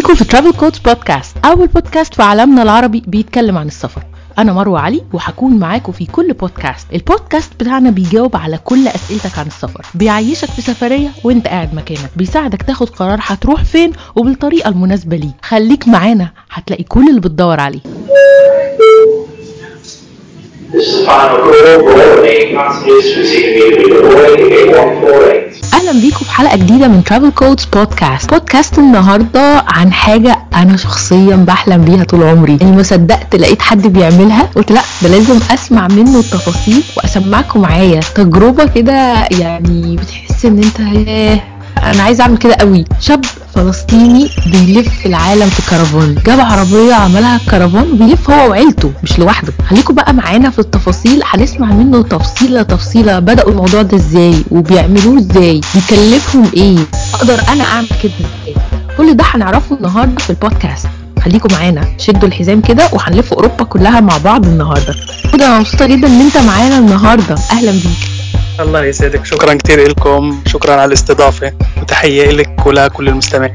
بيكم في ترافل كودز بودكاست أول بودكاست في عالمنا العربي بيتكلم عن السفر. أنا مروة علي وهكون معاكم في كل بودكاست البودكاست بتاعنا بيجاوب على كل أسئلتك عن السفر. بيعيشك في سفرية وأنت قاعد مكانك. بيساعدك تاخد قرار هتروح فين وبالطريقة المناسبة ليك. خليك معانا هتلاقي كل اللي بتدور عليه. أهلا بيكم في حلقة جديدة من ترافل كودز بودكاست بودكاست النهارده عن حاجة أنا شخصيا بحلم بيها طول عمري. يعني ما صدقت لقيت حد بيعملها. قلت لأ ده لازم أسمع منه التفاصيل وأسمعكم معايا. تجربة كده يعني بتحس إن أنت أنا عايز أعمل كده قوي. شاب فلسطيني بيلف العالم في كرفان. جاب عربية عملها كرفان وبيلف هو وعيلته مش لوحده. خليكم بقى معانا في التفاصيل هنسمع منه تفصيلة تفصيلة. بدأوا الموضوع ده إزاي؟ وبيعملوه إزاي؟ بيكلفهم إيه؟ أقدر أنا أعمل كده إزاي كل ده هنعرفه النهارده في البودكاست. خليكم معانا. شدوا الحزام كده وهنلف أوروبا كلها مع بعض النهارده. كده أنا مبسوطة جدا إن أنت معانا النهارده. أهلا بيك. الله يسعدك. شكرا كثير لكم شكرا على الاستضافة. وتحية لك ولكل المستمعين.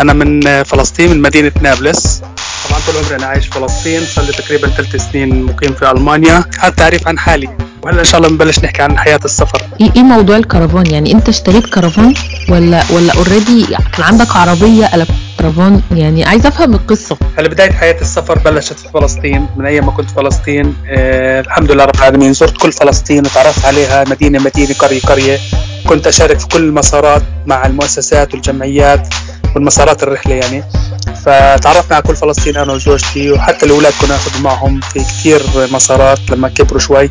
أنا من فلسطين من مدينة نابلس. طبعا طول عمري أنا عايش في فلسطين صار لي تقريبا ثلاث سنين مقيم في ألمانيا. هذا تعريف عن حالي. وهلا إن شاء الله بنبلش نحكي عن حياة السفر. إيه إيه موضوع الكرفان؟ يعني أنت اشتريت كرفان ولا ولا اوريدي كان عندك عربية قلبت كرفان؟ يعني عايز أفهم القصة. هلا بداية حياة السفر بلشت في فلسطين. من أيام ما كنت في فلسطين آه الحمد لله رب العالمين زرت كل فلسطين وتعرفت عليها مدينة مدينة قرية قرية. كنت أشارك في كل المسارات مع المؤسسات والجمعيات والمسارات الرحلة يعني. فتعرفنا على كل فلسطين أنا وزوجتي وحتى الأولاد كنا ناخذ معهم في كثير مسارات لما كبروا شوي.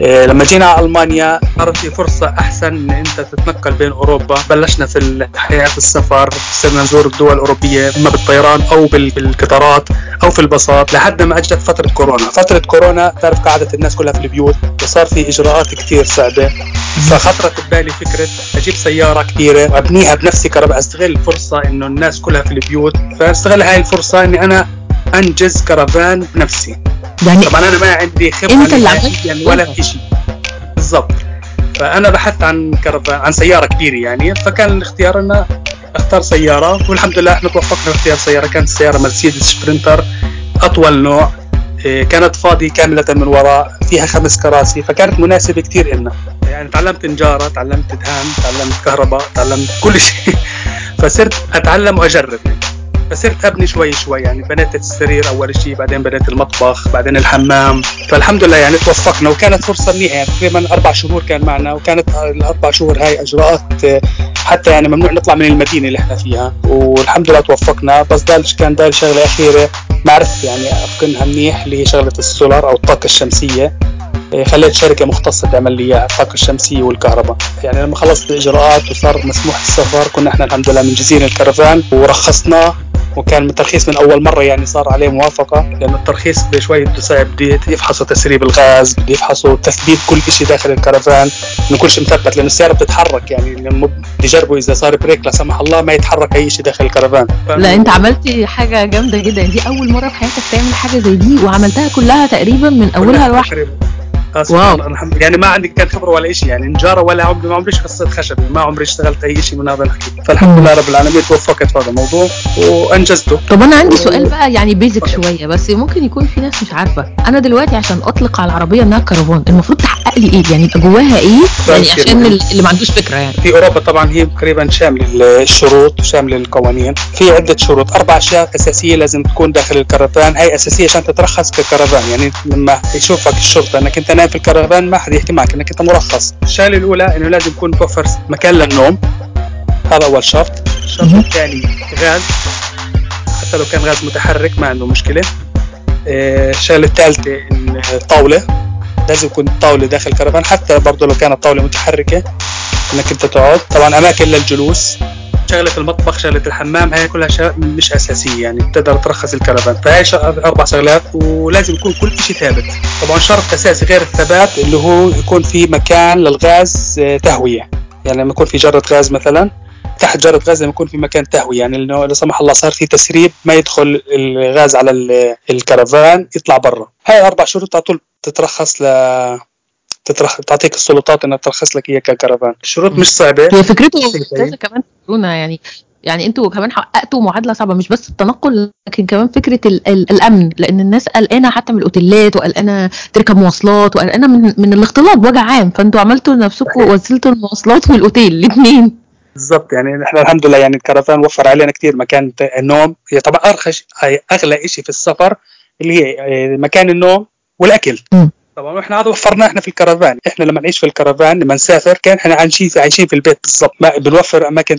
لما جينا على ألمانيا صارت في فرصة أحسن إن أنت تتنقل بين أوروبا. بلشنا في حياة السفر صرنا نزور الدول الأوروبية أما بالطيران أو بال- بالقطارات أو في الباصات لحد ما اجت فترة كورونا. فترة كورونا تعرف قعدت الناس كلها في البيوت وصار في إجراءات كثير صعبة. فخطرت ببالي فكرة أجيب سيارة كبيره وابنيها بنفسي كهرباء أستغل الفرصة إنه الناس كلها في البيوت. فأستغل هاي الفرصة إني أنا أنجز كرفان بنفسي. يعني طبعا أنا ما عندي خبرة أنت اللي عملت ولا كده. في شيء. بالضبط. فأنا بحثت عن كرفان عن سيارة كبيرة يعني. فكان الاختيار أن أختار سيارة والحمد لله إحنا توفقنا في اختيار سيارة. كانت سيارة مرسيدس سبرنتر أطول نوع. إيه، كانت فاضية كاملة من وراء فيها خمس كراسي فكانت مناسبة كثير إلنا. يعني تعلمت نجارة تعلمت دهان تعلمت كهرباء تعلمت كل شيء. فصرت أتعلم وأجرب. يعني. فصرت أبني شوي شوي يعني بنيت السرير أول شيء بعدين بنيت المطبخ بعدين الحمام. فالحمد لله يعني توفقنا وكانت فرصة منيحة. يعني تقريبا أربع شهور كان معنا وكانت الأربع شهور هاي إجراءات آه، حتى يعني ممنوع نطلع من المدينة اللي إحنا فيها. والحمد لله توفقنا. بس دال كان دال شغلة أخيرة ما عرفت يعني أتقنها منيح اللي هي شغلة السولار أو الطاقة الشمسية. إيه، خليت شركة مختصة تعمل لي إياها الطاقة الشمسية والكهرباء. يعني لما خلصت الإجراءات وصار مسموح السفر كنا إحنا الحمد لله منجزين الكرفان ورخصناه وكان من الترخيص من أول مرة يعني صار عليه موافقة. لأن الترخيص بده شوي بده صعب بده يفحصوا تسريب الغاز بده يفحصوا تثبيت كل شيء داخل الكرفان انه كل شيء مثبت لأن السيارة بتتحرك يعني لما بده يجربوا إذا صار بريك لا سمح الله ما يتحرك أي شيء داخل الكرفان. لا أنت عملت حاجة جامدة جدا. دي أول مرة في حياتك تعمل حاجة زي دي وعملتها كلها تقريبا من أولها لوحدك. واو. الله الحمد. يعني ما عندي كان خبره ولا شيء يعني نجارة ولا عمري ما عمري قصه خشبي ما عمري اشتغلت أي شيء من هذا الحكي. فالحمد لله رب العالمين توفقت في هذا الموضوع وأنجزته. طب أنا عندي سؤال بقى يعني بيزك شوية بس ممكن يكون في ناس مش عارفة. أنا دلوقتي عشان أطلق على العربية إنها كرفان المفروض تحقق لي إيه؟ يعني يبقى جواها إيه؟ يعني كتير عشان. اللي ما عندوش فكرة يعني. في أوروبا طبعا هي تقريبا شامل الشروط وشامل القوانين. في عدة شروط أربع أشياء أساسية لازم تكون داخل الكرفان. هي أساسية عشان تترخص ككرفان يعني لما يشوفك الشرطة إنك أنت نايم في الكرفان ما حد يحكي معك انك انت مرخص. الشغله الأولى إنه لازم يكون توفر مكان للنوم. هذا أول شرط. الشرط. الثاني غاز. حتى لو كان غاز متحرك ما عنده مشكلة. آه، الشغله الثالثة إن طاولة. لازم يكون طاوله داخل الكرفان حتى برضه لو كانت طاولة متحركة إنك أنت تقعد طبعا أماكن للجلوس شغلة المطبخ شغلة الحمام هاي كلها شغ... مش أساسية يعني بتقدر ترخص الكرفان. فهي. أربع شغلات ولازم يكون كل شيء ثابت. طبعا شرط أساسي غير الثبات اللي هو يكون في مكان للغاز آه، تهوية. يعني لما يكون في جرة غاز مثلا تحت جرة غاز لما يكون في مكان تهوية. يعني انه لا سمح الله صار في تسريب ما يدخل الغاز على ال- الكرفان يطلع برا. هاي أربع شروط على طول. تترخص ل تترخ... تعطيك السلطات إنها ترخص لك هي ككرفان. الشروط مش صعبة. هي فكرته كمان كورونا يعني يعني أنتوا كمان حققتوا معادلة صعبة مش بس التنقل لكن كمان فكرة ال ال الأمن لأن الناس قلقانة حتى من الأوتيلات وقلقانة تركب مواصلات وقلقانة من من الاختلاط بوجه عام. فانتوا عملتوا لنفسكم وسيله المواصلات والاوتيل الاثنين بالضبط. يعني إحنا الحمد لله يعني الكرفان وفر علينا كثير مكان النوم. هي طبعا ارخص أغلى شيء في السفر اللي هي آه، مكان النوم والأكل. م. طبعا إحنا هذا وفرناه إحنا في الكرفان. إحنا لما نعيش في الكرفان لما نسافر كان إحنا عايشين في عايشين في البيت بالضبط. بنوفر أماكن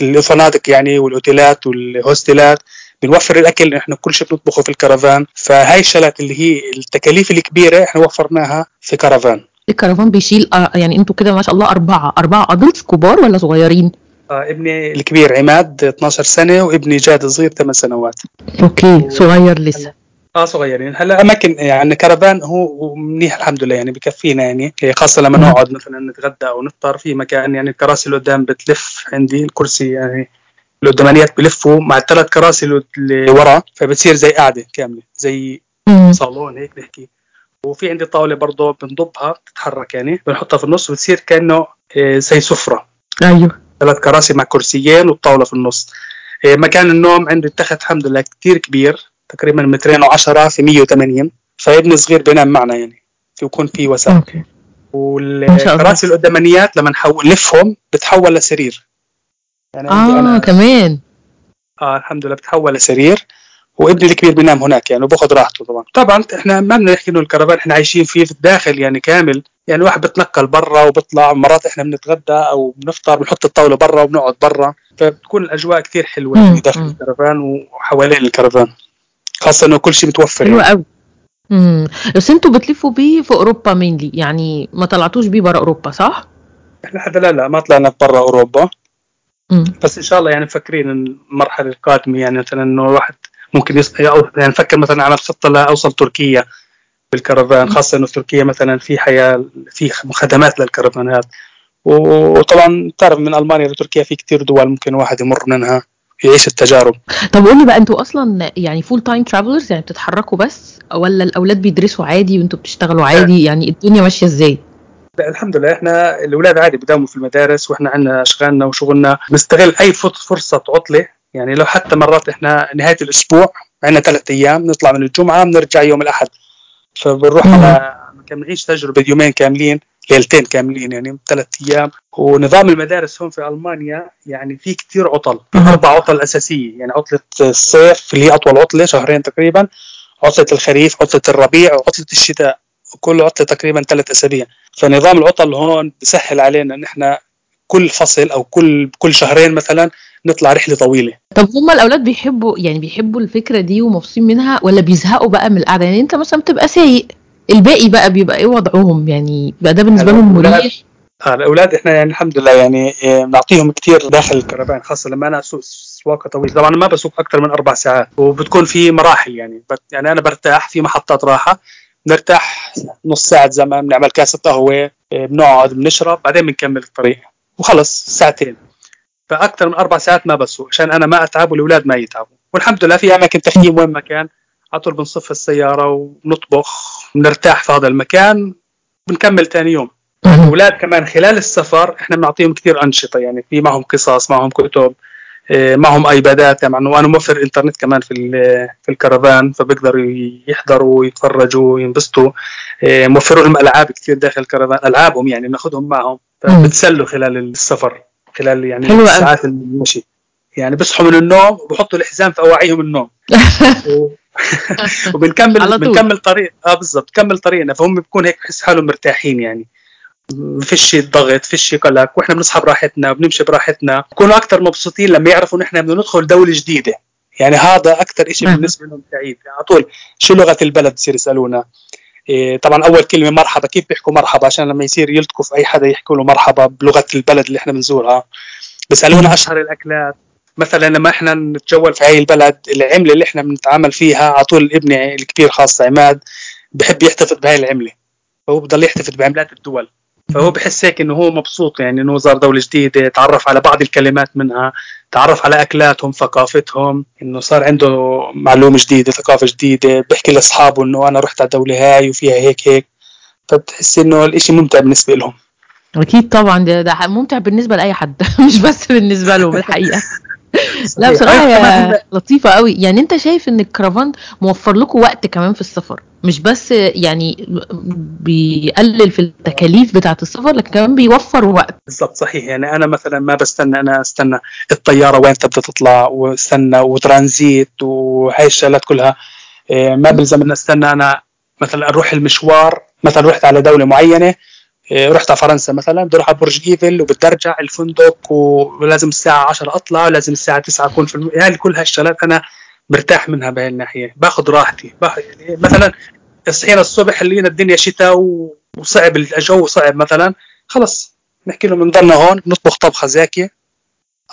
الفنادق يعني والأوتيلات والهوستيلات. بنوفر الأكل إحنا كل شيء بنطبخه في الكرفان. فهاي الشغلات اللي هي التكاليف الكبيرة إحنا وفرناها في كرفان. الكرفان بيشيل آه، يعني أنتوا كده ما شاء الله أربعة. أربعة adults كبار ولا صغيرين؟ آه ابني الكبير عماد 12 سنة وابني جاد صغير 8 سنوات. okay صغير لسه. آه صغيرين. هلا أماكن يعني كرفان هو منيح الحمد لله يعني بكفينا يعني خاصة لما نقعد مثلا نتغدى أو نفطر في مكان يعني الكراسي اللي قدام بتلف عندي الكرسي يعني القدامانيات بلفوا مع الثلاث كراسي اللي ورا فبتصير زي قاعدة كاملة زي. صالون هيك نحكي وفي عندي طاولة برضه بنضبها بتتحرك يعني بنحطها في النص وبتصير كأنه آه، زي سفرة. أيوه. ثلاث كراسي مع كرسيين والطاولة في النص. إيه، مكان النوم عندي التخت الحمد لله كثير كبير. تقريبا مترين وعشرة في 180 فابني صغير بينام معنا يعني يكون في أوكي. الله. والكراسي القدامانيات لما نحول نلفهم بتحول لسرير. يعني آه أنا كمان. آه الحمد لله بتحول لسرير. وابني الكبير بينام هناك يعني وباخذ راحته طبعا. طبعا إحنا ما بدنا نحكي إنه الكرفان إحنا عايشين فيه في الداخل يعني كامل. يعني واحد بتنقل برا وبطلع مرات إحنا بنتغدى أو بنفطر بنحط الطاولة برا وبنقعد برا. فبتكون الأجواء كثير حلوة مم، يعني داخل. الكرفان وحوالين الكرفان. خاصة إنه كل شيء متوفر حلوة يعني. قوي. امم بس أنتوا بتلفوا بيه في أوروبا مينلي يعني ما طلعتوش بيه بره أوروبا صح؟ إحنا حتى لا لا ما طلعنا برا أوروبا. امم بس إن شاء الله يعني مفكرين المرحلة القادمة يعني مثلا إنه الواحد ممكن يص... أو يعني نفكر مثلا على خطة لأوصل تركيا بالكرفان خاصة إنه في تركيا مثلا في حياة في خدمات للكرفانات. وطبعا تعرف من ألمانيا لتركيا في كثير دول ممكن الواحد يمر منها. يعيش التجارب. طب قولي بقى أنتوا أصلا يعني full time travelers يعني بتتحركوا بس ولا الأولاد بيدرسوا عادي وانتوا بتشتغلوا عادي؟ يعني الدنيا ماشية إزاي؟ لا الحمد لله. إحنا الأولاد عادي بداوموا في المدارس وإحنا عندنا أشغالنا وشغلنا. نستغل أي فرصة عطله يعني لو حتى مرات إحنا نهاية الأسبوع عندنا ثلاث أيام نطلع من الجمعة بنرجع يوم الأحد. فبنروح. على كان بنعيش تجربة يومين كاملين. ليلتين كاملين يعني ثلاث أيام. ونظام المدارس هون في ألمانيا يعني في كثير عطل. أربع عطل أساسية يعني عطلة الصيف اللي هي أطول عطلة شهرين تقريبا عطلة الخريف عطلة الربيع وعطلة الشتاء. كل عطلة تقريبا ثلاث أسابيع. فنظام العطل هون بسهل علينا إن إحنا كل فصل أو كل كل شهرين مثلا نطلع رحلة طويلة. طب هما الأولاد بيحبوا يعني بيحبوا الفكرة دي ومبسوطين منها ولا بيزهقوا بقى من القعدة؟ يعني أنت مثلا بتبقى سايق الباقي بقى بيبقى إيه وضعهم؟ يعني بقى ده بالنسبة لهم مريح؟ آه الأولاد إحنا يعني الحمد لله يعني إيه، بنعطيهم كثير داخل الكرفان خاصة لما أنا اسوق سواقه طويله طبعا ما بسوق أكثر من أربع ساعات وبتكون في مراحل يعني. يعني أنا برتاح في محطات راحة نرتاح نص ساعة زمان بنعمل كاسه قهوه إيه، بنقعد بنشرب بعدين بنكمل الطريق. وخلص ساعتين. فاكثر من أربع ساعات ما بسوق عشان أنا ما أتعب والأولاد ما يتعبوا. والحمد لله في أماكن تخييم وين ما كان. على طول بنصف السيارة ونطبخ. بنرتاح في هذا المكان بنكمل ثاني يوم. الاولاد كمان خلال السفر إحنا بنعطيهم كثير أنشطة يعني في معهم قصص معهم كتب إيه، معهم آيبادات يعني وأنا موفر إنترنت كمان في في الكرفان فبيقدروا يحضروا ويتفرجوا وينبسطوا. إيه، موفر لهم ألعاب كثير داخل الكرفان ألعابهم يعني بناخذهم معهم. فبتسلوا خلال السفر خلال يعني. ساعات المشي. يعني بيصحوا من النوم وبحطوا الحزام في أواعيهم النوم. وبنكمل على طول. بنكمل طريق آه بالضبط. كمل طريقنا. فهم بيكون هيك بحس حالهم مرتاحين يعني. ما فيش ضغط فيش قلق. وإحنا بنصحى براحتنا وبنمشي براحتنا. بكونوا أكثر مبسوطين لما يعرفوا إن إحنا بدنا ندخل دولة جديدة. يعني هذا أكثر شيء أها. بالنسبة لهم سعيد. على طول شو لغة البلد بصير يسألونا؟ إيه طبعا أول كلمة مرحبا. كيف بيحكوا مرحبا؟ عشان لما يصير يلتقوا في أي حدا يحكوا له مرحبا بلغة البلد اللي إحنا بنزورها. بيسألونا أشهر الأكلات. مثلا لما إحنا نتجول في هاي البلد العملة اللي إحنا بنتعامل فيها على طول ابني الكبير خاصه عماد بحب يحتفظ بهاي العملة فهو بضل يحتفظ بعملات الدول. فهو بحس هيك إنه هو مبسوط يعني إنه زار دولة جديدة تعرف على بعض الكلمات منها تعرف على أكلاتهم ثقافتهم إنه صار عنده معلومة جديدة ثقافة جديدة بحكي لأصحابه إنه أنا رحت على الدولة هاي وفيها هيك هيك. فبتحس إنه الإشي ممتع بالنسبة لهم. أكيد طبعا ده, ده ممتع بالنسبة لأي حد مش بس بالنسبة له بالحقيقة. لا بصراحة أيوة، هي عندنا- لطيفة قوي. يعني أنت شايف إن الكرفان موفر لكم وقت كمان في السفر؟ مش بس يعني بيقلل في التكاليف بتاعة السفر لكن كمان بيوفر وقت. بالضبط صحيح. يعني أنا مثلا ما بستنى أنا أستنى الطيارة وين تبدأ تطلع وأستنى وترانزيت وهي الشغلات كلها إيه، ما بلزم إن أستنى أنا مثلا أروح المشوار مثلا رحت على دولة معينة رحت على فرنسا مثلا بدي أروح على برج إيفل وبدي ارجع الفندق ولازم الساعة 10 أطلع ولازم الساعة 9 أكون في الم... يعني كل هالشغلات أنا مرتاح منها بهي الناحية. باخذ راحتي. باخذ يعني مثلا صحينا الصبح لقينا الدنيا شتاء وصعب الجو صعب مثلا خلص. نحكي لهم نضلنا هون نطبخ طبخة زاكية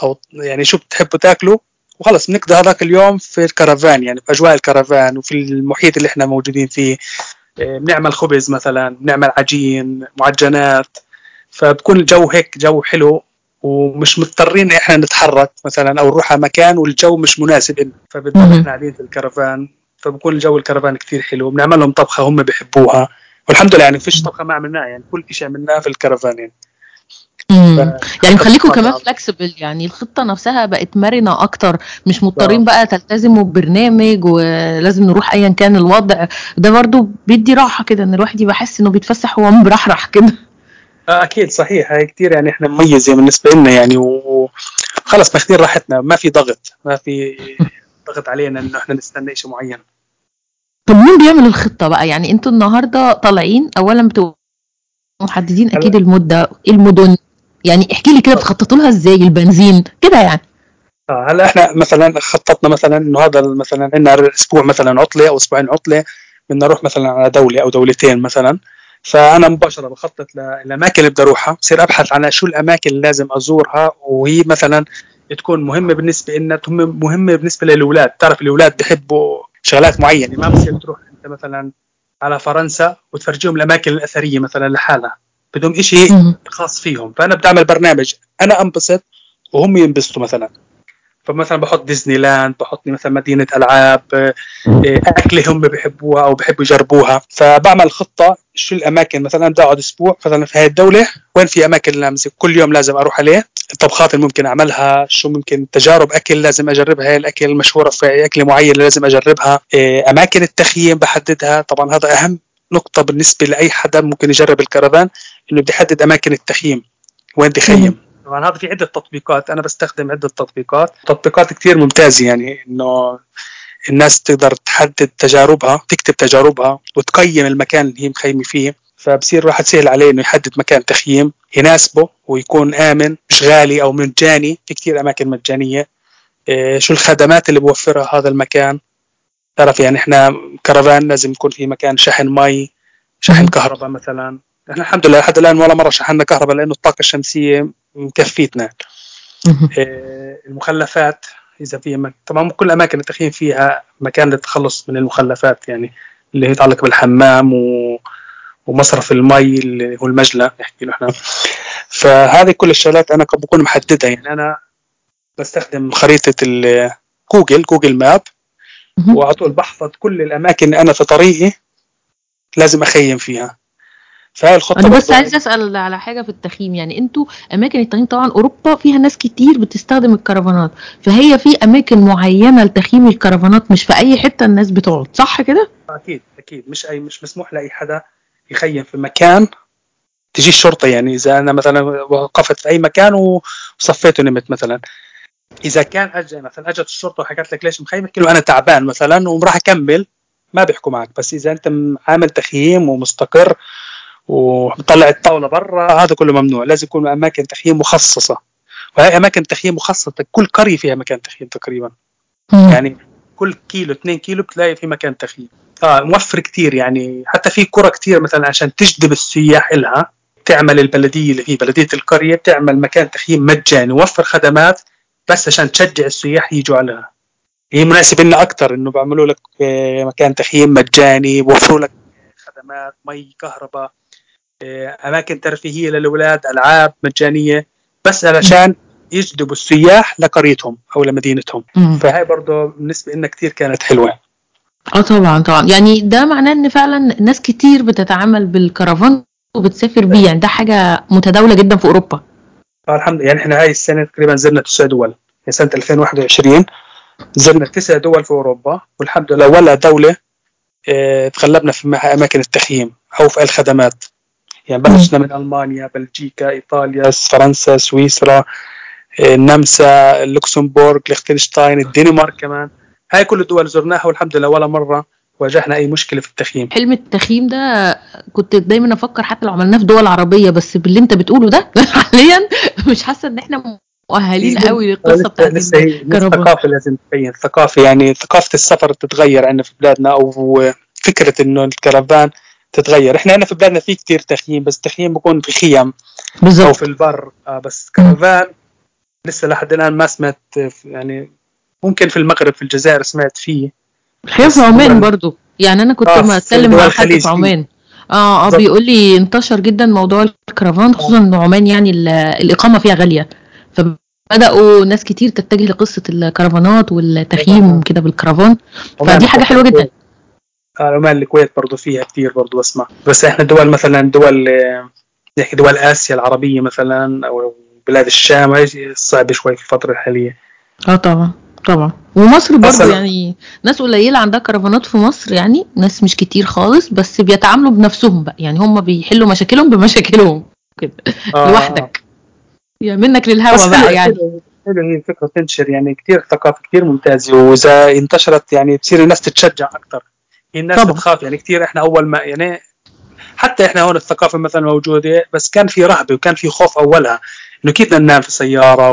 أو يعني شو بتحبوا تاكلوا وخلص. بنقضي هذاك اليوم في الكرفان يعني في أجواء الكرفان وفي المحيط اللي إحنا موجودين فيه. إيه، بنعمل خبز مثلا بنعمل عجين معجنات فبكون الجو هيك جو حلو ومش مضطرين إحنا نتحرك مثلا أو نروح على مكان والجو مش مناسب لنا فبنضل. إحنا قاعدين في الكرفان فبكون الجو الكرفان كتير حلو بنعمل لهم طبخة هم بحبوها والحمد لله يعني فيش طبخة ما عملناها يعني كل شيء عملناه في الكرفان يعني. يعني مخليكم طبعاً. كمان فلكسبل يعني الخطة نفسها بقت مرنة أكتر مش مضطرين بقى تلتزموا ببرنامج ولازم نروح ايا كان الوضع. ده برضو بيدي راحة كده إن الواحد يبقى حاسس إنه بيتفسح وهو مرحرح كده. آه أكيد صحيح. هاي كثير يعني إحنا مميزة بالنسبة لنا يعني وخلص ماخذين راحتنا. ما في ضغط ما في ضغط علينا إنه إحنا نستنى شيء معين. طب مين بيعمل الخطة بقى؟ يعني أنتوا النهارده طالعين اولا بتبقوا محددين. أكيد المدة المدن يعني احكي لي كده بتخططوا لها إزاي البنزين كده يعني؟ آه هلا إحنا مثلا خططنا مثلا إنه هذا مثلا عندنا أسبوع مثلا عطلة أو أسبوعين عطلة بدنا نروح مثلا على دولة أو دولتين مثلا. فأنا مباشرة بخطط للاماكن اللي بدي أروحها. بصير أبحث على شو الأماكن اللي لازم أزورها وهي مثلا تكون مهمة بالنسبة لنا مهمة بالنسبة للأولاد. تعرف الأولاد بحبوا شغلات معينة. ما بصير تروح أنت مثلا على فرنسا وتفرجيهم الأماكن الأثرية مثلا لحالها. بدهم شيء. خاص فيهم. فأنا بدي أعمل برنامج. أنا أنبسط وهم ينبسطوا مثلا. فمثلا بحط ديزني لاند بحط مثلا مدينة ألعاب آه، أكلة هم بحبوها أو بحبوا يجربوها. فبعمل خطة شو الأماكن. مثلا بدي أقعد أسبوع. مثلا في هاي الدولة وين في أماكن لازم كل يوم لازم أروح عليه. الطبخات اللي ممكن أعملها شو ممكن تجارب أكل لازم أجربها. هاي الأكل المشهورة في أكلة معينة لازم أجربها. آه، أماكن التخييم بحددها. طبعا هذا أهم نقطة بالنسبة لأي حدا ممكن يجرب الكرفان. إنه بدي يحدد أماكن التخييم. وين بدي يخيم طبعا هذا في عدة تطبيقات. أنا بستخدم عدة تطبيقات. تطبيقات كثير ممتازة يعني إنه الناس تقدر تحدد تجاربها تكتب تجاربها وتقيم المكان اللي هي مخيمة فيه. فبصير راح تسهل عليه إنه يحدد مكان تخييم يناسبه ويكون آمن مش غالي أو مجاني. في كثير أماكن مجانية. إيه شو الخدمات اللي بوفرها هذا المكان؟ تعرف يعني إحنا كرفان لازم يكون في مكان شحن مي شحن. كهرباء مثلا. إحنا الحمد لله لحد الآن ولا مرة شحنا كهرباء لأنه الطاقة الشمسية مكفيتنا. إيه، المخلفات إذا في مك... طبعا كل أماكن التخييم فيها مكان للتخلص من المخلفات يعني اللي يتعلق بالحمام و... ومصرف المي اللي هو المجلى نحكي له إحنا فهذه كل الشغلات أنا بكون محددها يعني أنا بستخدم خريطة جوجل جوجل ماب. وعلى طول بحفظ كل الأماكن اللي أنا في طريقي لازم أخيم فيها فهاي الخطة أنا بس عايز أسأل على حاجة في التخييم. يعني أنتوا أماكن التخييم طبعا أوروبا فيها ناس كتير بتستخدم الكرفانات. فهي في أماكن معينة لتخييم الكرفانات مش في أي حتة الناس بتقعد صح كده؟ أكيد أكيد. مش أي مش مسموح لأي حدا يخيم في مكان. تجي الشرطة يعني إذا أنا مثلا وقفت في أي مكان وصفيت ونمت مثلا. إذا كان اجى مثلا أجت الشرطة وحكت لك ليش مخيم احكي له أنا تعبان مثلا وراح أكمل ما بيحكوا معك. بس إذا أنت عامل تخييم ومستقر ومطلع الطاولة برا هذا كله ممنوع لازم يكون أماكن تخييم مخصصة. وهي أماكن تخييم مخصصة كل قرية فيها مكان تخييم تقريبا. يعني كل كيلو 2 كيلو بتلاقي في مكان تخييم. آه موفر كتير يعني حتى في قرى كتير مثلا عشان تجذب السياح إلها تعمل البلدية اللي هي بلدية القرية بتعمل مكان تخييم مجاني وفر خدمات بس عشان تشجع السياح يجوا عليها. هي مناسب لنا أكثر إنه بيعملوا لك آه، مكان تخييم مجاني بوفروا لك خدمات مي كهرباء. أماكن ترفيهية للأولاد ألعاب مجانية بس علشان يجذبوا السياح لقريتهم أو لمدينتهم. مم. فهاي برضه بالنسبة لنا كثير كانت حلوة. آه طبعا طبعا. يعني ده معناه إن فعلا ناس كتير بتتعامل بالكرفان وبتسافر بيه. يعني ده حاجة متداولة جدا في أوروبا. آه الحمد لله. يعني إحنا هاي السنة تقريبا زرنا تسع دول. سنة 2021 زرنا تسع دول في أوروبا. والحمد لله ولا دولة آه، تغلبنا في أماكن التخييم أو في الخدمات. يعني بلشنا من ألمانيا بلجيكا إيطاليا فرنسا سويسرا آه، النمسا لوكسمبورغ ليختنشتاين الدنمارك كمان. هاي كل الدول زرناها والحمد لله ولا مرة واجهنا أي مشكلة في التخييم. حلم التخييم ده كنت دايما أفكر حتى لو عملناه في دول عربية بس باللي أنت بتقوله ده حاليا مش حاسة إن إحنا مؤهلين قوي للقصة بتاعت لسه هي الثقافه لازم تبين. الثقافه يعني ثقافة السفر تتغير عندنا في بلادنا أو فكرة إنه الكرفان تتغير. إحنا عندنا في بلادنا في كتير تخييم بس التخييم بيكون في خيم بالزبط. أو في البر. آه بس كرفان لسه لحد الآن ما سمعت يعني ممكن في المغرب في الجزائر سمعت فيه. الحقيقة في عمان برضو. يعني أنا كنت آه أتكلم مع حد في عمان. آه آه بيقول لي انتشر جدا موضوع الكرفان خصوصا إن عمان يعني الإقامة فيها غالية. فبدأوا ناس كتير تتجه لقصة الكرفانات والتخييم كده بالكرفان. فدي حاجة حلوة جدا. عمان الكويت برضو فيها كتير برضو بسمع. بس إحنا دول مثلا دول نحكي دول آسيا العربية مثلا أو بلاد الشام صعبة شوي في الفترة الحالية. آه طبعا طبعا. ومصر برضه يعني ناس قليلة عندها كرفانات في مصر يعني ناس مش كتير خالص بس بيتعاملوا بنفسهم بقى. يعني هم بيحلوا مشاكلهم بمشاكلهم كده آه. لوحدك. يعني منك للهوا بقى يعني. حلو هي الفكرة تنشر يعني كثير ثقافة كثير ممتازة وإذا انتشرت يعني بتصير الناس تتشجع أكثر الناس طبعا. بتخاف يعني كثير إحنا أول ما يعني حتى إحنا هون الثقافة مثلا موجودة بس كان في رهبة وكان في خوف أولها إنه كيف بدنا ننام في السيارة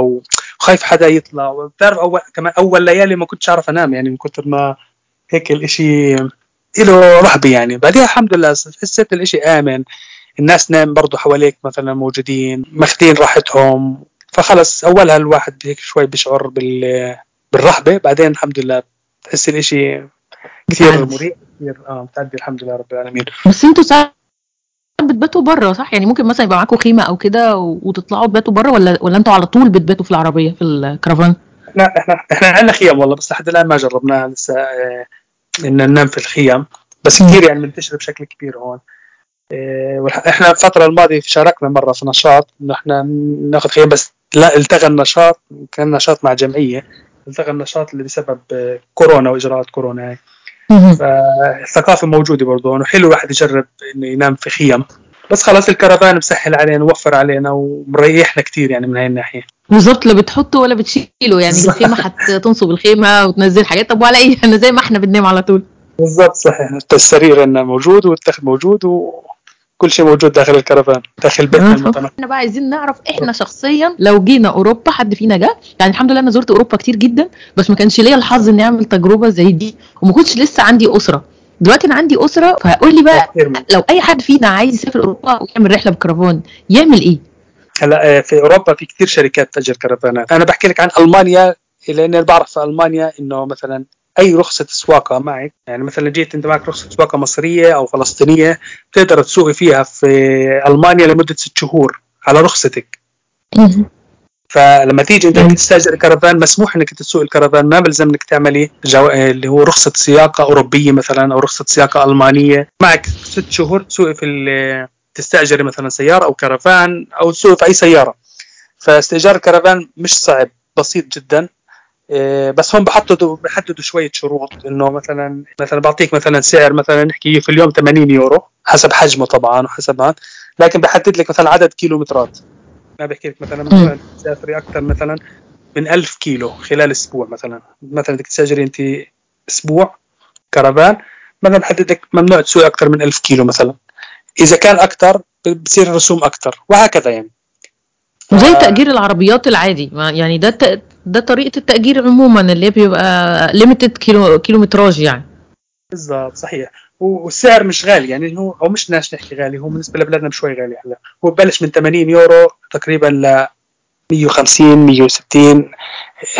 وخايف حدا يطلع. وبتعرف أول كمان أول ليالي ما كنتش اعرف أنام يعني من كثر ما هيك الإشي له رهبة يعني. بعدين الحمد لله حسيت الإشي آمن. الناس نام برضه حواليك مثلا موجودين ماخذين راحتهم. فخلص أولها الواحد هيك شوي بيشعر بال بالرهبة. بعدين الحمد لله تحس الإشي كثير مريح. آه بتعدي الحمد لله رب العالمين. بس أنتوا ساعات بتباتوا بره صح؟ يعني ممكن مثلا يبقى معاكم خيمة أو كده وتطلعوا تباتوا بره ولا ولا أنتوا على طول بتباتوا في العربية في الكرفان لا إحنا إحنا عندنا خيم والله بس لحد الآن ما جربناها لسه آه إن ننام في الخيم بس كثير يعني منتشرة بشكل كبير هون. آه إحنا الفترة الماضية شاركنا مرة في نشاط إحنا ناخذ خيم بس لا التغى النشاط كان نشاط مع جمعية. التغى النشاط اللي بسبب كورونا وإجراءات كورونا هاي. فالثقافة موجودة برضه إنه حلو الواحد يجرب إنه ينام في خيم بس خلاص الكرفان مسهل علينا وفر علينا ومريحنا كثير يعني من هاي الناحية. بالظبط لا بتحطه ولا بتشيله. يعني الخيمه حتنصب الخيمة وتنزل حاجات. طب ولا إيه؟ أنا زي ما إحنا بننام على طول. بالضبط صحيح. السرير عندنا موجود والتخت موجود و... كل شيء موجود داخل الكرفان داخل بيتنا المطنة إحنا بقى عايزين نعرف إحنا شخصيا. لو جينا أوروبا حد فينا جه؟ يعني الحمد لله أنا زرت أوروبا كتير جدا بس ما كانش ليا الحظ إني أعمل تجربة زي دي. وما كنتش لسه عندي أسرة. دلوقتي أنا عندي أسرة فقول لي بقى لو أي حد فينا عايز يسافر أوروبا ويعمل رحلة بالكرفان يعمل إيه؟ هلا في أوروبا في كثير شركات تأجر كرفانات. أنا بحكي لك عن ألمانيا لاني أنا بعرف في ألمانيا إنه مثلا أي رخصة سواقة معك. يعني مثلا جيت أنت معك رخصة سواقة مصرية أو فلسطينية تقدر تسوقي فيها في ألمانيا لمدة ست شهور على رخصتك. فلما تيجي أنت تستأجر كرفان مسموح إنك تسوق الكرفان ما بلزم إنك تعملي جو... اللي هو رخصة سياقة أوروبية مثلا أو رخصة سياقة ألمانية. معك ست شهور تسوقي في ال... تستأجري مثلا سيارة أو كرفان أو تسوقي في أي سيارة. فاستئجار الكرفان مش صعب بسيط جدا. بس هم بحددوا بحددوا شوية شروط إنه مثلا مثلا بعطيك مثلا سعر مثلا نحكي في اليوم 80 يورو حسب حجمه طبعا وحسب هذا لكن بحدد لك مثلا عدد كيلومترات. ما بحكي لك مثلا مثلا تسافري أكثر مثلا من 1000 كيلو خلال أسبوع مثلا. مثلا بدك تسافري أنت أسبوع كرفان مثلا بحدد لك ممنوع تسوقي أكثر من 1000 كيلو مثلا. إذا كان أكثر بصير الرسوم أكثر وهكذا يعني. زي تأجير العربيات العادي يعني ده ده طريقة التأجير عموما اللي بيبقى ليميتد كيلو كيلومتراج يعني. بالضبط صحيح. والسعر مش غالي يعني هو أو مش ناس نحكي غالي هو بالنسبة لبلادنا بشوي غالي هلا. هو ببلش من 80 يورو تقريبا ل 150 160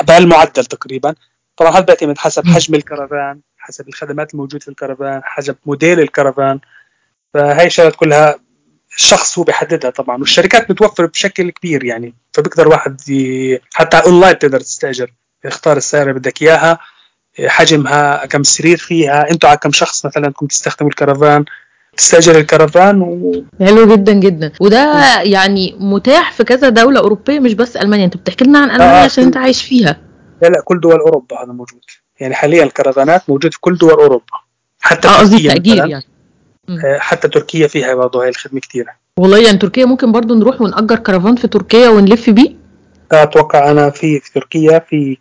بهالمعدل تقريبا. طبعا هذا بيعتمد حسب حجم الكرفان حسب الخدمات الموجودة في الكرفان حسب موديل الكرفان. فهي الشغلات كلها الشخص هو بيحددها طبعا والشركات بتوفر بشكل كبير يعني فبيقدر واحد ي... حتى اونلاين تقدر تستأجر. تختار السيارة اللي بدك إياها حجمها كم سرير فيها أنتوا على كم شخص مثلا كنتوا تستخدموا الكرفان. تستأجر الكرفان و... حلو جدا جدا. وده يعني متاح في كذا دولة أوروبية مش بس ألمانيا. انت بتحكي لنا عن ألمانيا آه. عشان أنت عايش فيها. لا لا كل دول أوروبا هذا موجود. يعني حاليا الكرفانات موجود في كل دول أوروبا حتى آه قصدي مثلاً. يعني. آه، حتى تركيا فيها برضه هاي الخدمة كثيره والله يعني تركيا ممكن برضو نروح ونأجر كرفان في تركيا ونلف بيه؟ أتوقع أنا في في تركيا في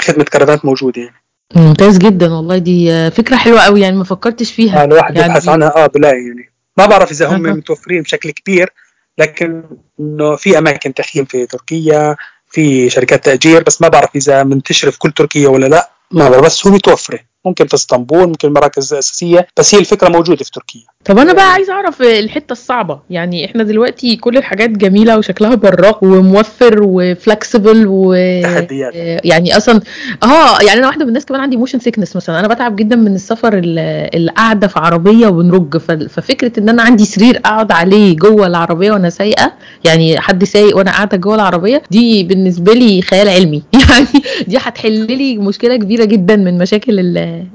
خدمة كرفانات موجودة يعني. ممتاز جدا والله دي آه، فكرة حلوة قوي يعني ما فكرتش فيها. آه، الواحد يعني يبحث عنها. آه بلاقي يعني. ما بعرف إذا هم. متوفرين بشكل كبير لكن إنه في أماكن تخييم في تركيا في شركات تأجير بس ما بعرف إذا منتشرة في كل تركيا ولا لا. ما بعرف بس هو متوفرة. ممكن في اسطنبول ممكن المراكز الاساسيه بس هي الفكرة موجودة في تركيا. طب أنا بقى عايزه أعرف الحتة الصعبة. يعني إحنا دلوقتي كل الحاجات جميلة وشكلها براق وموفر وفلكسبل و تحديات. يعني أصلا آه يعني أنا واحدة من الناس كمان عندي motion sickness مثلا. أنا بتعب جدا من السفر ال- القعدة في عربية وبنرج ففكرة إن أنا عندي سرير أقعد عليه جوه العربية وأنا سايقة يعني حد سايق وأنا قاعدة جوه العربية دي بالنسبة لي خيال علمي. يعني دي هتحل لي مشكلة كبيرة جدا من مشاكل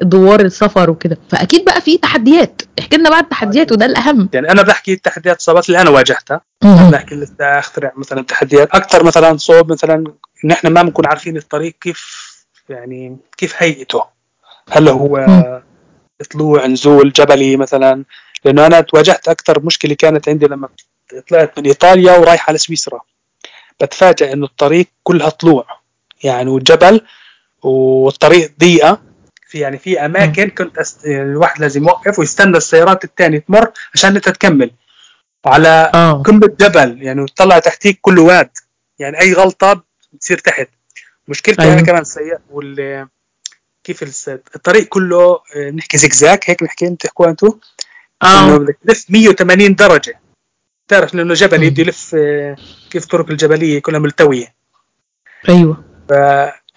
الدوار السفر وكده. فأكيد بقى في تحديات. احكي لنا بقى التحديات وده الأهم. يعني أنا بحكي التحديات الصعوبات اللي أنا واجهتها. ما بحكي لسه أخترع مثلا تحديات. أكثر مثلا صعوب مثلا ان إحنا ما بنكون عارفين الطريق كيف يعني كيف هيئته. هل هو. طلوع نزول جبلي مثلا. لأنه أنا تواجهت أكثر مشكلة كانت عندي لما طلعت من إيطاليا ورايح على سويسرا بتفاجئ إنه الطريق كلها طلوع. يعني والجبل والطريق ضيقة. في يعني في أماكن كنت أست... الواحد لازم يوقف ويستنى السيارات الثانية تمر عشان أنت تكمل. وعلى آه. قمة جبل يعني وتطلع تحتيك كله واد. يعني أي غلطة بتصير تحت. مشكلتي أيوة. أنا كمان سيء وال كيف الس- الطريق كله آه، نحكي زقزاق هيك نحكي تحكوا أنتم انه آه. بدك تلف 180 درجة. تعرف لأنه جبل مم. يبدي يلف آه، كيف طرق الجبلية كلها ملتوية. أيوه.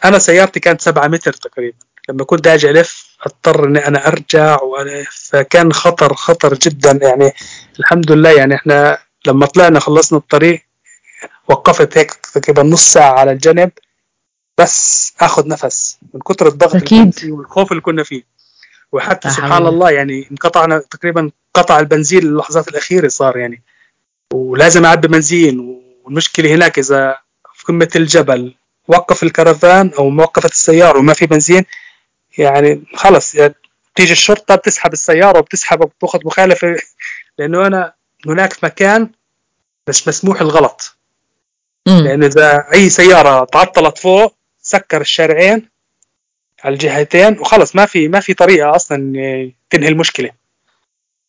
فانا سيارتي كانت 7 متر تقريبا. لما كنت أجي ألف أضطر إني أنا أرجع وأنا فكان خطر خطر جدا. يعني الحمد لله يعني إحنا لما طلعنا خلصنا الطريق وقفت هيك تقريبا نص ساعة على الجنب بس آخذ نفس من كثر الضغط أكيد. والخوف اللي كنا فيه. وحتى لا سبحان. الله. يعني انقطعنا تقريبا قطع البنزين اللحظات الأخيرة صار يعني. ولازم أعبي بنزين والمشكلة هناك إذا في قمة الجبل. وقف الكرفان أو موقفت السيارة وما في بنزين يعني خلص يعني تيجي الشرطة بتسحب السيارة وبتسحبك وبتأخذ مخالفة. لأنه أنا هناك مكان مش مسموح الغلط. لأنه إذا أي سيارة تعطلت فوق سكر الشارعين على الجهتين وخلص ما في ما في طريقة أصلا تنهي المشكلة.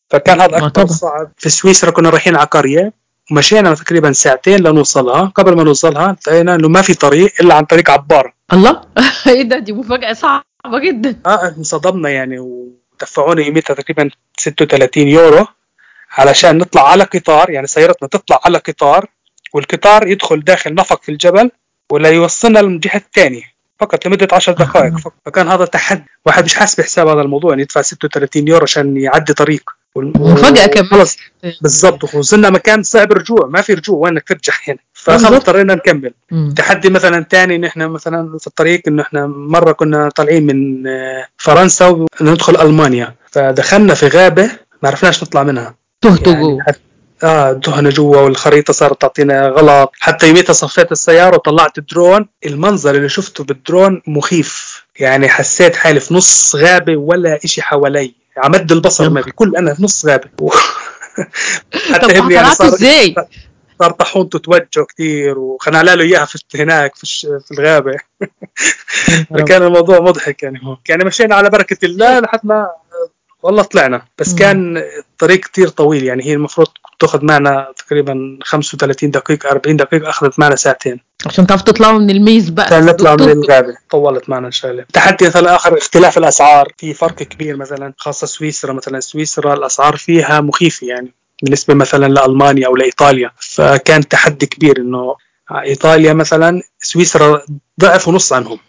فكان هذا طبعا. صعب. في سويسرا كنا رايحين على قرية. ومشينا تقريبا ساعتين لنوصلها. قبل ما نوصلها انتهينا إنه ما في طريق إلا عن طريق عباره الله. إيه ده دي مفاجأة صعبة جدا. آه انصدمنا يعني ودفعونا يوميتها تقريبا 36 يورو علشان نطلع على قطار يعني سيارتنا تطلع على قطار والقطار يدخل داخل نفق في الجبل ولا يوصلنا للجهة الثانية. فقط لمدة 10 دقائق. فقط. فكان هذا تحدي. واحد مش حاسس بحساب هذا الموضوع يعني يدفع 36 يورو عشان يعدي طريق. مفاجأة كمان. خلص بالضبط ووصلنا مكان صعب الرجوع ما في رجوع وينك ترجع هنا؟ فخلص بالضبط. اضطرينا نكمل. مم. تحدي مثلا ثاني ان إحنا مثلا في الطريق إنه إحنا مرة كنا طالعين من آه، فرنسا وندخل ألمانيا. فدخلنا في غابة ما عرفناش نطلع منها. تهتوا يعني آه تهنا جوا والخريطة صارت تعطينا غلط. حتى يوميتها صفيت السيارة وطلعت الدرون المنظر اللي شفته بالدرون مخيف. يعني حسيت حالي في نص غابة ولا إشي حوالي. عمد البصر ما بكل أنا في نص غابة. طب ابني يعني صار إزاي؟ صار طاحونته توجه كثير وخلنا له إياها في هناك في, في الغابة فكان الموضوع مضحك يعني هو يعني مشينا على بركة الله لحد ما والله طلعنا بس. كان الطريق كثير طويل يعني هي المفروض تاخذ معنا تقريبا 35 دقيقة 40 دقيقة أخذت معنا ساعتين. عشان تعرفوا تطلعوا من الميز بقى. عشان نطلع من. الغابه طولت معنا الشغله تحدي مثلا آخر اختلاف الأسعار في فرق كبير مثلا خاصة سويسرا مثلا. سويسرا الأسعار فيها مخيفة يعني بالنسبة مثلا لألمانيا أو لإيطاليا. فكان تحدي كبير إنه إيطاليا مثلا سويسرا ضعف ونص عنهم.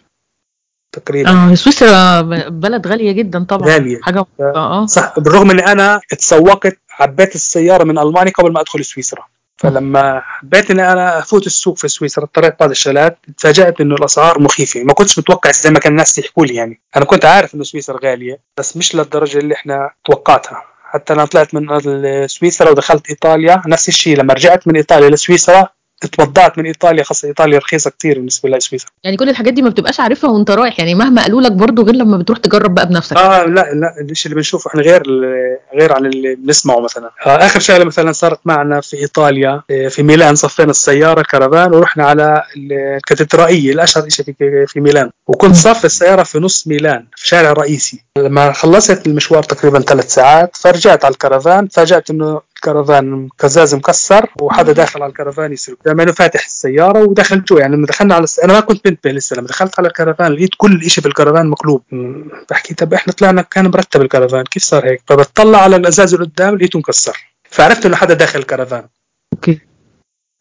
تقريبا. آه سويسرا بلد غالية جدا طبعا. غالية. حاجة آه. صح بالرغم إني أنا تسوقت عبيت السيارة من ألمانيا قبل ما أدخل سويسرا. فلما حبيت إني أنا أفوت السوق في سويسرا اضطريت بعض الشغلات تفاجأت إنه الأسعار مخيفة. ما كنتش متوقع زي ما كان الناس يحكوا لي يعني. أنا كنت عارف إنه سويسرا غالية بس مش للدرجة اللي إحنا توقعتها. حتى أنا طلعت من سويسرا ودخلت إيطاليا. نفس الشيء لما رجعت من إيطاليا لسويسرا اتبضعت من إيطاليا خاصة إيطاليا رخيصة كتير بالنسبة لسويسرا يعني كل الحاجات دي ما بتبقاش عارفها وانت رايح يعني مهما قالوا لك برضه غير لما بتروح تجرب بقى بنفسك. آه لا لا الشيء اللي بنشوفه إحنا غير غير عن اللي بنسمعه مثلا. آه آخر شغلة مثلا صارت معنا في إيطاليا آه، في ميلان صفينا السيارة كرفان ورحنا على الكاتدرائية الأشهر شيء في في ميلان. وكنت صف السيارة في نص ميلان في شارع رئيسي. لما خلصت المشوار تقريبا ثلاث ساعات فرجعت على الكرفان فاجأت إنه الكرفان كزاز مكسر وحدا داخل على الكرفان يسرق. لما انه فاتح السيارة ودخل جوا. يعني لما دخلنا على الس... أنا ما كنت منتبه لسه. لما دخلت على الكرفان لقيت كل شيء في الكرفان مقلوب بحكي طب إحنا طلعنا كان مرتب الكرفان. كيف صار هيك؟ فبتطلع على الأزاز اللي قدام لقيته مكسر. فعرفت إنه حدا داخل الكرفان. okay.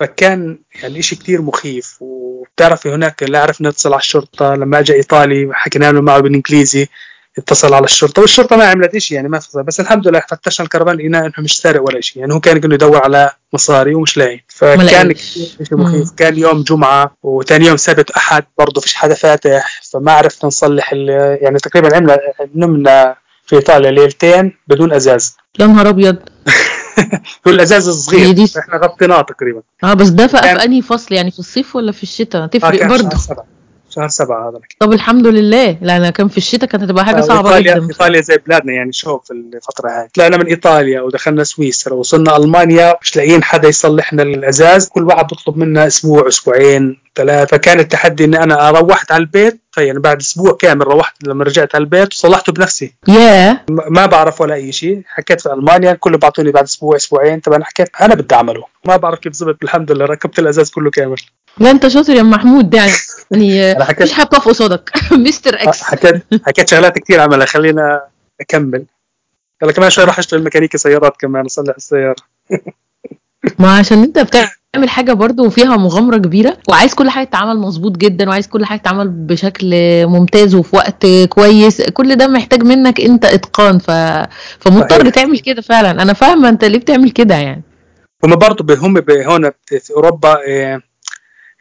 فكان يعني شيء كثير مخيف. وبتعرفي هناك لا عرفنا نتصل على الشرطة. لما أجى إيطالي حكينا له معه بالإنجليزي. اتصل على الشرطة. والشرطه ما عملت شيء يعني ما فصل. بس الحمد لله فتشنا الكرفان لقينا انه مش سارق ولا شيء يعني. هو كان يقول يدور على مصاري ومش لاقي. فكان شيء مخيف. كان يوم جمعة وثاني يوم سبت أحد برضه فيش حدا فاتح. فما عرفنا نصلح يعني تقريبا عملنا نمنا في إيطاليا ليلتين بدون أزاز. يا نهار أبيض. هو الأزاز الصغير. دي- إحنا غطيناه تقريبا. آه بس ده في أنهي فصل؟ يعني في الصيف ولا في الشتاء؟ آه تفرق كان برضه. شهر سبعة هذا طب الحمد لله. لأن كان في الشتاء كانت هتبقى حاجة صعبة ايطاليا جدا. إيطاليا زي بلادنا يعني شوف في الفترة هاي. طلعنا من إيطاليا ودخلنا سويسرا وصلنا ألمانيا مش لاقيين حدا يصلح لنا الأزاز. كل واحد بيطلب منا أسبوع أسبوعين ثلاثة. فكان التحدي إني أنا روحت على البيت تخيل بعد أسبوع كامل روحت لما رجعت على البيت وصلحته بنفسي. ياه. م- ما بعرف ولا أي شيء. حكيت في ألمانيا كله بعطوني بعد أسبوع أسبوعين. طب أنا حكيت أنا بدي أعمله. ما بعرف كيف زبط الحمد لله ركبت الأزاز كله كامل. لا أنت شاطر يا محمود يعني. يعني مفيش حاجة بتقف قصادك مستر إكس حكيت حكيت شغلات كثير عملها خلينا أكمل. يلا كمان شوي راح اشتغل ميكانيكي سيارات كمان اصلح السيارة. ما عشان أنت بتعمل حاجة برضو فيها مغامرة كبيرة وعايز كل حاجة تتعمل مظبوط جدا وعايز كل حاجة تتعمل بشكل ممتاز وفي وقت كويس كل ده محتاج منك أنت إتقان ف... فمضطر صحيح. تعمل كده فعلا. أنا فاهمة أنت ليه بتعمل كده يعني. هم برضه هم هون في أوروبا آه،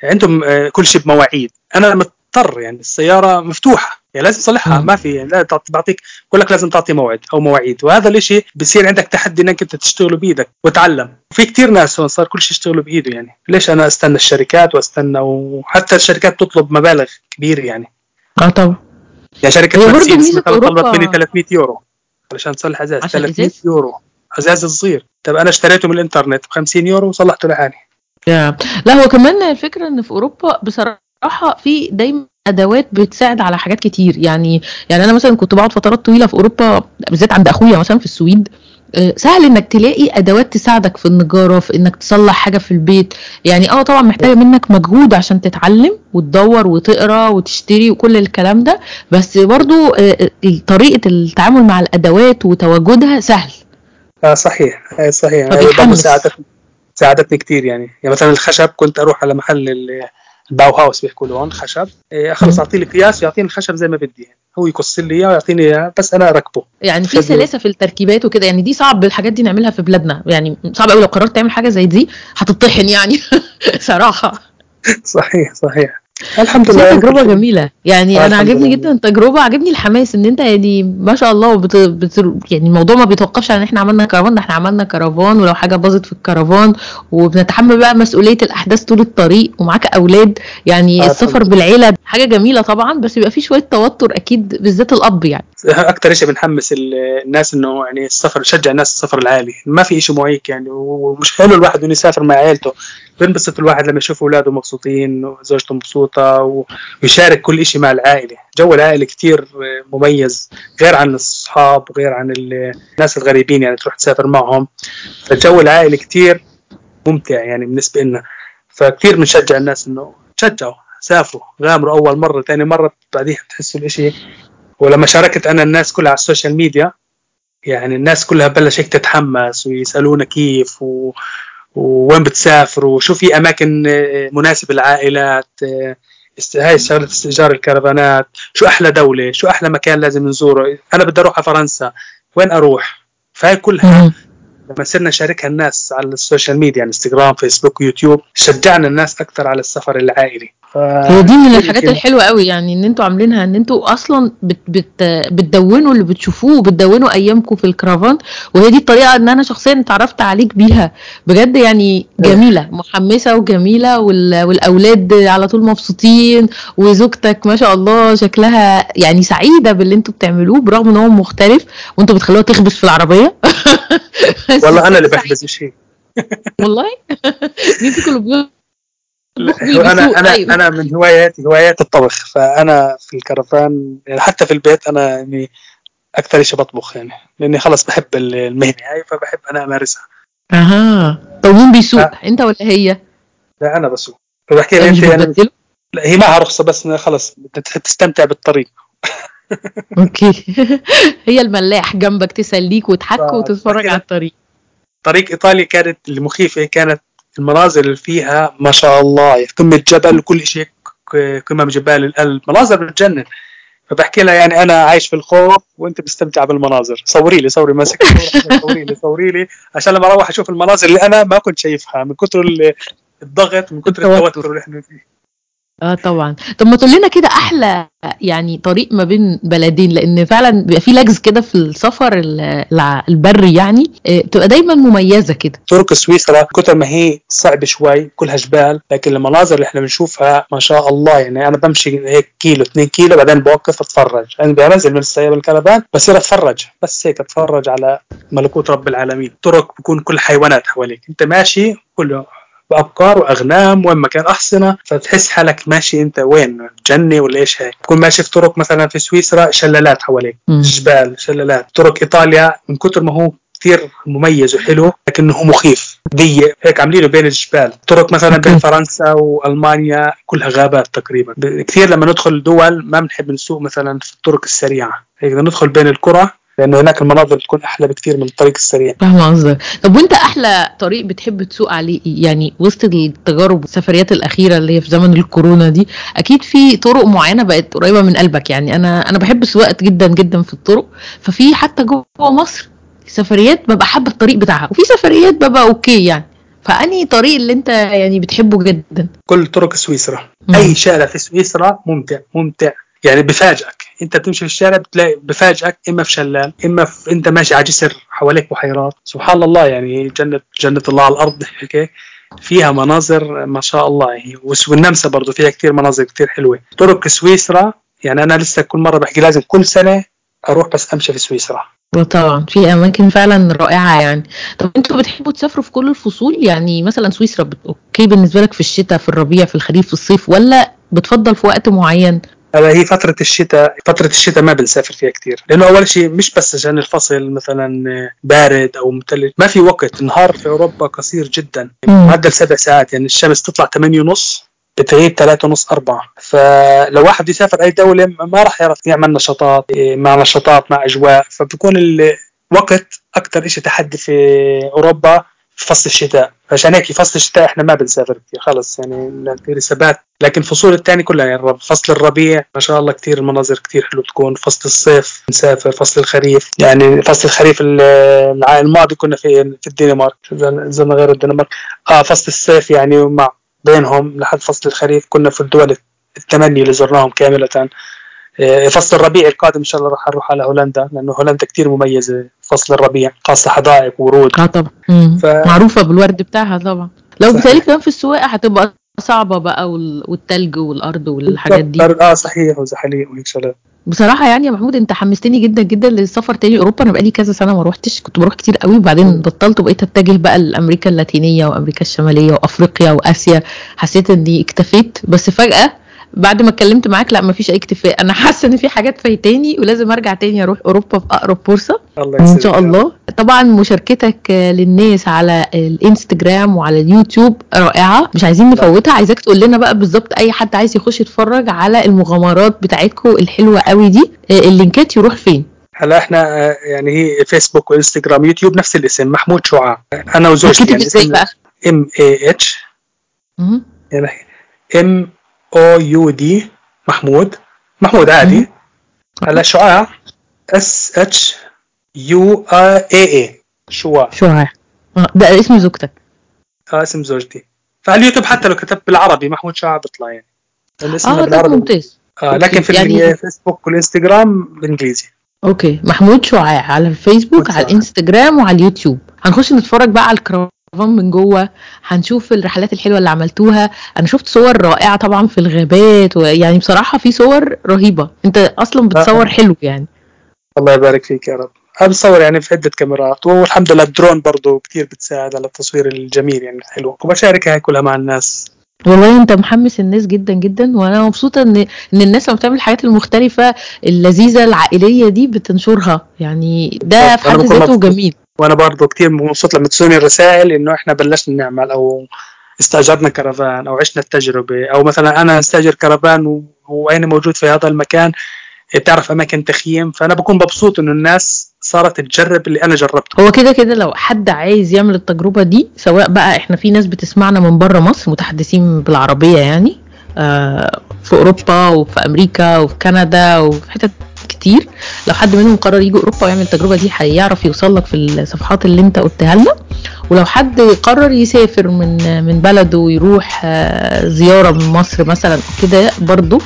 عندهم آه، كل شيء بمواعيد. أنا مضطر يعني السيارة مفتوحة يعني لازم تصلحها. ما في يعني لا بعطيك بقول لك لازم تعطي موعد أو مواعيد. وهذا الشيء بصير عندك تحدي إنك أنت تشتغله بإيدك وتعلم. وفي كتير ناس هون صار كل شيء يشتغلوا بإيده يعني. ليش أنا أستنى الشركات وأستنى؟ وحتى الشركات تطلب مبالغ كبيرة يعني. آه طبعا. يعني شركة مرسيدس مثلا طلبت مني 300 يورو علشان تصلح أزاز. عشان 300 إزاز؟ يورو. أزاز صغير طب أنا اشتريته من الإنترنت ب 50 يورو وصلحته لحالي. يا. لا هو كمان الفكرة إن في أوروبا بصراحة في دايما أدوات بتساعد على حاجات كتير. يعني يعني أنا مثلا كنت بقعد فترات طويلة في أوروبا بالذات عند أخويا مثلا في السويد آه، سهل إنك تلاقي أدوات تساعدك في النجارة في إنك تصلح حاجة في البيت. يعني آه طبعا محتاجة منك مجهود عشان تتعلم وتدور وتقرأ وتشتري وكل الكلام ده. بس برضو آه، آه، طريقة التعامل مع الأدوات وتواجدها سهل. آه صحيح صحيح. فبيحمس. ساعدتني كثير يعني. يعني مثلا الخشب كنت أروح على محل ال- الباو هاوس بيحكوا له هون خشب. إيه، خلص أعطيه لي قياس يعطيني الخشب زي ما بدي يعني. هو يقص لي إياه ويعطيني إياه بس أنا أركبه. يعني في. سلاسة في التركيبات وكده. يعني دي صعب الحاجات دي نعملها في بلادنا. يعني صعب قوي لو قررت تعمل حاجة زي دي هتطحن يعني. صراحة. صحيح صحيح. الحمد لله تجربة. جميلة يعني آه، أنا عاجبني. جدا التجربه عاجبني الحماس إن أنت يعني ما شاء الله بت... بت... يعني الموضوع ما بيتوقفش على إن إحنا عملنا كرفان ده إحنا عملنا كرفان ولو حاجة باظت في الكرفان وبنتحمل بقى مسؤولية الأحداث طول الطريق ومعاك أولاد يعني آه، السفر بالعيلة حاجة جميلة طبعا بس بيبقى فيه شوية توتر أكيد بالذات الأب يعني. أكثر شيء بنحمس ال- الناس إنه يعني السفر نشجع الناس السفر العالي. ما في شيء معيق يعني ومش حلو الواحد إنه يسافر مع عائلته بينبسط الواحد لما يشوف أولاده مبسوطين وزوجته مبسوطة ويشارك كل شيء مع العائلة. جو العائلة كتير مميز غير عن الصحاب وغير عن ال- الناس الغريبين يعني تروح تسافر معهم. فالجو العائلي كتير ممتع يعني بالنسبة لنا. فكتير بنشجع الناس إنه تشجعوا. سافروا غامروا أول مرة ثاني مرة بعدين بتحسوا الإشي ولما شاركت أنا الناس كلها على ال social media يعني الناس كلها بلش هيك تتحمس ويسألونا كيف و... ووين بتسافروا؟ وشو في أماكن مناسبة للعائلات؟ است- هاي شغلة استئجار الكرفانات. شو أحلى دولة؟ شو أحلى مكان لازم نزوره؟ أنا بدي أروح على فرنسا. وين أروح؟ فهي كلها. لما صرنا نشاركها الناس على ال social media يعني إنستغرام فيسبوك يوتيوب شجعنا الناس أكثر على السفر العائلي. هي دي من الحاجات الحلوة قوي يعني إن أنتوا عاملينها إن أنتوا أصلا بت بت بتدونوا اللي بتشوفوه وبتدونوا أيامكم في الكرافان وهي دي الطريقة إن أنا شخصيا اتعرفت عليك بيها. بجد يعني جميلة محمسة وجميلة وال والأولاد على طول مبسوطين وزوجتك ما شاء الله شكلها يعني سعيدة باللي أنتوا بتعملوه برغم إن هو مختلف وانتوا بتخلوها تخبز في العربية. والله أنا اللي. بحبز شيء والله؟ أنتوا بيطبخ أنا أنا أيوة. أنا من هواياتي هوايات الطبخ فأنا في الكرفان يعني حتى في البيت أنا يعني أكثر شيء بطبخ يعني لأني خلص بحب المهنة هاي فبحب أنا أمارسها. أها. طب مين بيسوق؟ آه. أنت ولا هي؟ لا أنا بسوق. فبحكي لها مش أنت يعني لا هي معها رخصة بس خلص بدها تستمتع بالطريق. أوكي. هي الملاح جنبك تسليك وتحك آه، وتتفرج. على الطريق. طريق إيطاليا كانت المخيفة كانت المناظر اللي فيها ما شاء الله يعني قمة جبل وكل شيء قمم جبال الألب مناظر بتجنن. فبحكي لها يعني أنا عايش في الخوف وأنت مستمتع بالمناظر. صوري لي صوري ماسك صوري لي صوري لي عشان لما أروح أشوف المناظر اللي أنا ما كنت شايفها من كتر ال- الضغط من كتر التوتر. التوتر اللي إحنا فيه. آه طبعا. طب ما تقول لنا كده أحلى يعني طريق ما بين بلدين لأن فعلا بيبقى في لجز كده في السفر البري يعني. آه، بتبقى دايما مميزة كده. طرق سويسرا كتر ما هي صعبة شوي كلها جبال لكن المناظر اللي إحنا بنشوفها ما شاء الله يعني أنا بمشي هيك كيلو 2 كيلو بعدين بوقف أتفرج. أنا بنزل من السيارة بالكرفان بصير أتفرج. بس هيك أتفرج على ملكوت رب العالمين. طرق بكون كل حيوانات حواليك. أنت ماشي كله بأبقار وأغنام وين ما كان أحصنة فتحس حالك ماشي أنت وين؟ جنة ولا إيش هيك؟ تكون ماشي في طرق مثلا في سويسرا شلالات حواليك. جبال شلالات. طرق إيطاليا من كتر ما هو كثير مميز وحلو لكنه مخيف ضيق. هيك عاملينه بين الجبال. طرق مثلا بين. فرنسا وألمانيا كلها غابات تقريبا. كثير لما ندخل دول ما بنحب نسوق مثلا في الطرق السريعة. هيك ندخل بين القرى لأنه هناك المناظر بتكون أحلى بكثير من الطريق السريع. فاهمة قصدك. طب وأنت أحلى طريق بتحب تسوق عليه إيه؟ يعني وسط التجارب والسفريات الأخيرة اللي هي في زمن الكورونا دي أكيد في طرق معينة بقت قريبة من قلبك. يعني أنا أنا بحب السواقة جدا جدا في الطرق. ففي حتى جوه مصر سفريات ببقى حابة الطريق بتاعها. وفي سفريات ببقى أوكي يعني. فاني طريق اللي أنت يعني بتحبه جدا؟ كل طرق سويسرا مم. أي شارع في سويسرا ممتع ممتع. يعني بفاجئك انت بتمشي في الشارع بتلاقي بفاجئك إما في شلال إما في أنت ماشي على جسر حواليك بحيرات. سبحان الله يعني جنه جنة الله على الأرض هيك. فيها مناظر ما شاء الله يعني. والنمسا برضو فيها كثير مناظر كثير حلوة. طرق سويسرا يعني أنا لسه كل مرة بحكي لازم كل سنة أروح بس أمشي في سويسرا. وطبعا في أماكن فعلا رائعة يعني. طب أنتوا بتحبوا تسافروا في كل الفصول؟ يعني مثلا سويسرا أوكي بالنسبة لك في الشتاء في الربيع في الخريف في الصيف ولا بتفضل في وقت معين؟ هي فترة الشتاء فترة الشتاء ما بنسافر فيها كثير لأنه أول شيء مش بس عشان الفصل مثلا بارد أو متلج ما في وقت. النهار في أوروبا قصير جدا. معدل سبع ساعات. يعني الشمس تطلع 8 ونص بتغيب 3 ونص 4 فلو واحد يسافر أي دولة ما راح يعرف يعمل نشاطات مع نشاطات مع أجواء. فبيكون الوقت أكثر شيء تحدي في أوروبا. في فصل الشتاء. عشان هيك فصل الشتاء إحنا ما بنسافر كثير خلص يعني في ثبات لكن الفصول الثانية كلها يعني فصل الربيع ما شاء الله كثير المناظر كثير حلو تكون. فصل الصيف نسافر فصل الخريف. يعني فصل الخريف ال- العام الماضي كنا في في الدنمارك. زلنا غير الدنمارك. آه فصل الصيف يعني مع بينهم لحد فصل الخريف كنا في الدول الثمانية اللي زرناهم كاملة. آه، فصل الربيع القادم إن شاء الله راح أروح على هولندا لأنه هولندا كثير مميزة. فصل الربيع خاصة حدائق ورود. آه طبعا. ف- معروفة بالورد بتاعها طبعا. لو. بتهيألي كمان في السواقة هتبقى صعبة بقى وال- والتلج والأرض والحاجات دي. آه صحيح وزحاليق وهيك شغلات بصراحة يعني يا محمود انت حمستني جدا جدا للسفر تاني أوروبا. أنا بقالي كذا سنة ما روحتش كنت بروح كتير قوي وبعدين بطلت وبقيت أتجه بقى لأمريكا اللاتينية وأمريكا الشمالية وأفريقيا وآسيا. حسيت إني اكتفيت بس فجأة بعد ما اتكلمت معاك لا مفيش أي اكتفاء. أنا حاسة إن في حاجات فايتاني ولازم أرجع تاني أروح أوروبا في أقرب فرصة. الله إن شاء الله. طبعا مشاركتك للناس على الإنستجرام وعلى اليوتيوب رائعة. مش عايزين نفوتها عايزاك تقول لنا بقى بالظبط أي حد عايز يخش يتفرج على المغامرات بتاعتكم الحلوة قوي دي. آه، اللينكات يروح فين؟ هلا إحنا آه، يعني هي فيسبوك وانستغرام يوتيوب نفس الاسم محمود شعاع. أنا وزوجتي يعني إزاي بقى؟ M A H M O U D محمود. محمود عادي. هلا شعاع. اس اتش يو اي اي شعاع. شعاع. آه، ده اسم زوجتك. آه اسم زوجتي. فعلى اليوتيوب حتى لو كتبت بالعربي محمود شعاع بيطلع يعني. الاسم آه طب بالعربي. ممتاز. آه لكن في يعني- الفيسبوك والانستغرام بالإنجليزي. okay. محمود شعاع على الفيسبوك على شعاع. الإنستجرام وعلى اليوتيوب. هنخش نتفرج بقى على الكرفان من جوه هنشوف الرحلات الحلوة اللي عملتوها. أنا شفت صور رائعة طبعا في الغابات ويعني بصراحة في صور رهيبة. أنت أصلا بتصور حلو يعني. الله يبارك فيك يا رب. أنا بصور يعني في عدة كاميرات والحمد لله الدرون برضه كثير بتساعد على التصوير الجميل يعني الحلو. وبشاركها كلها مع الناس. والله أنت محمس الناس جدا جدا وأنا مبسوطة ان إن الناس لما بتعمل الحاجات المختلفة اللذيذة العائلية دي بتنشرها. يعني ده في حد ذاته. جميل. وأنا برضه كثير مبسوط لما تسوني الرسائل إنه إحنا بلشنا نعمل أو استاجرنا كرفان أو عشنا التجربة أو مثلا أنا أستأجر كرفان وأنا موجود في هذا المكان؟ تعرف أماكن تخييم؟ فأنا بكون مبسوط إنه الناس صارت تجرب اللي أنا جربته. هو كده كده لو حد عايز يعمل التجربة دي سواء بقى إحنا في ناس بتسمعنا من بره مصر متحدثين بالعربية يعني آه، في أوروبا وفي أمريكا وفي كندا وفي حتت كتير. لو حد منهم قرر يجي أوروبا ويعمل التجربة دي هيعرف يوصل لك في الصفحات اللي أنت قلتها لنا. ولو حد قرر يسافر من من بلده ويروح آه، زيارة من مصر مثلا كده برضو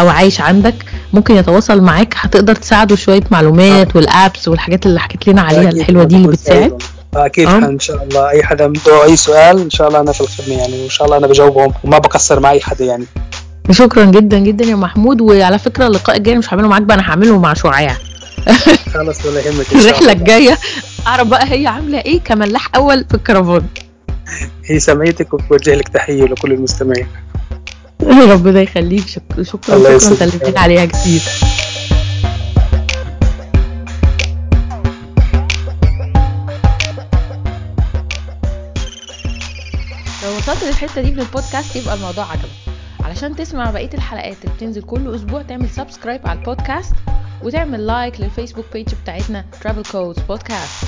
أو عايش عندك ممكن يتواصل معاك. هتقدر تساعده شوية معلومات والابس والحاجات اللي حكيت لنا عليها أكيد. الحلوة دي اللي بتساعد. أكيد. آه. إن شاء الله. أي حدا عنده أي سؤال إن شاء الله أنا في الخدمة يعني وإن شاء الله أنا بجاوبهم وما بقصر مع اي حدا يعني. شكرا جدا جدا يا محمود. وعلى فكرة اللقاء الجاي مش هعمله معاك بقى أنا هعمله مع شعاع. خلاص ولا يهمك الرحلة. الجاية أعرف بقى هي عاملة إيه كملاح أول في الكرفان. هي سمعتك وبوجه لك تحية لكل المستمعين. ربنا يخليك. شك- شكرا الله شكرا. سلمتين عليها كتير. لو وصلت للحتة دي من البودكاست يبقى الموضوع عجبك. علشان تسمع بقية الحلقات اللي بتنزل كل أسبوع تعمل subscribe على البودكاست وتعمل like لل Facebook page بتاعتنا Travel Codes Podcast.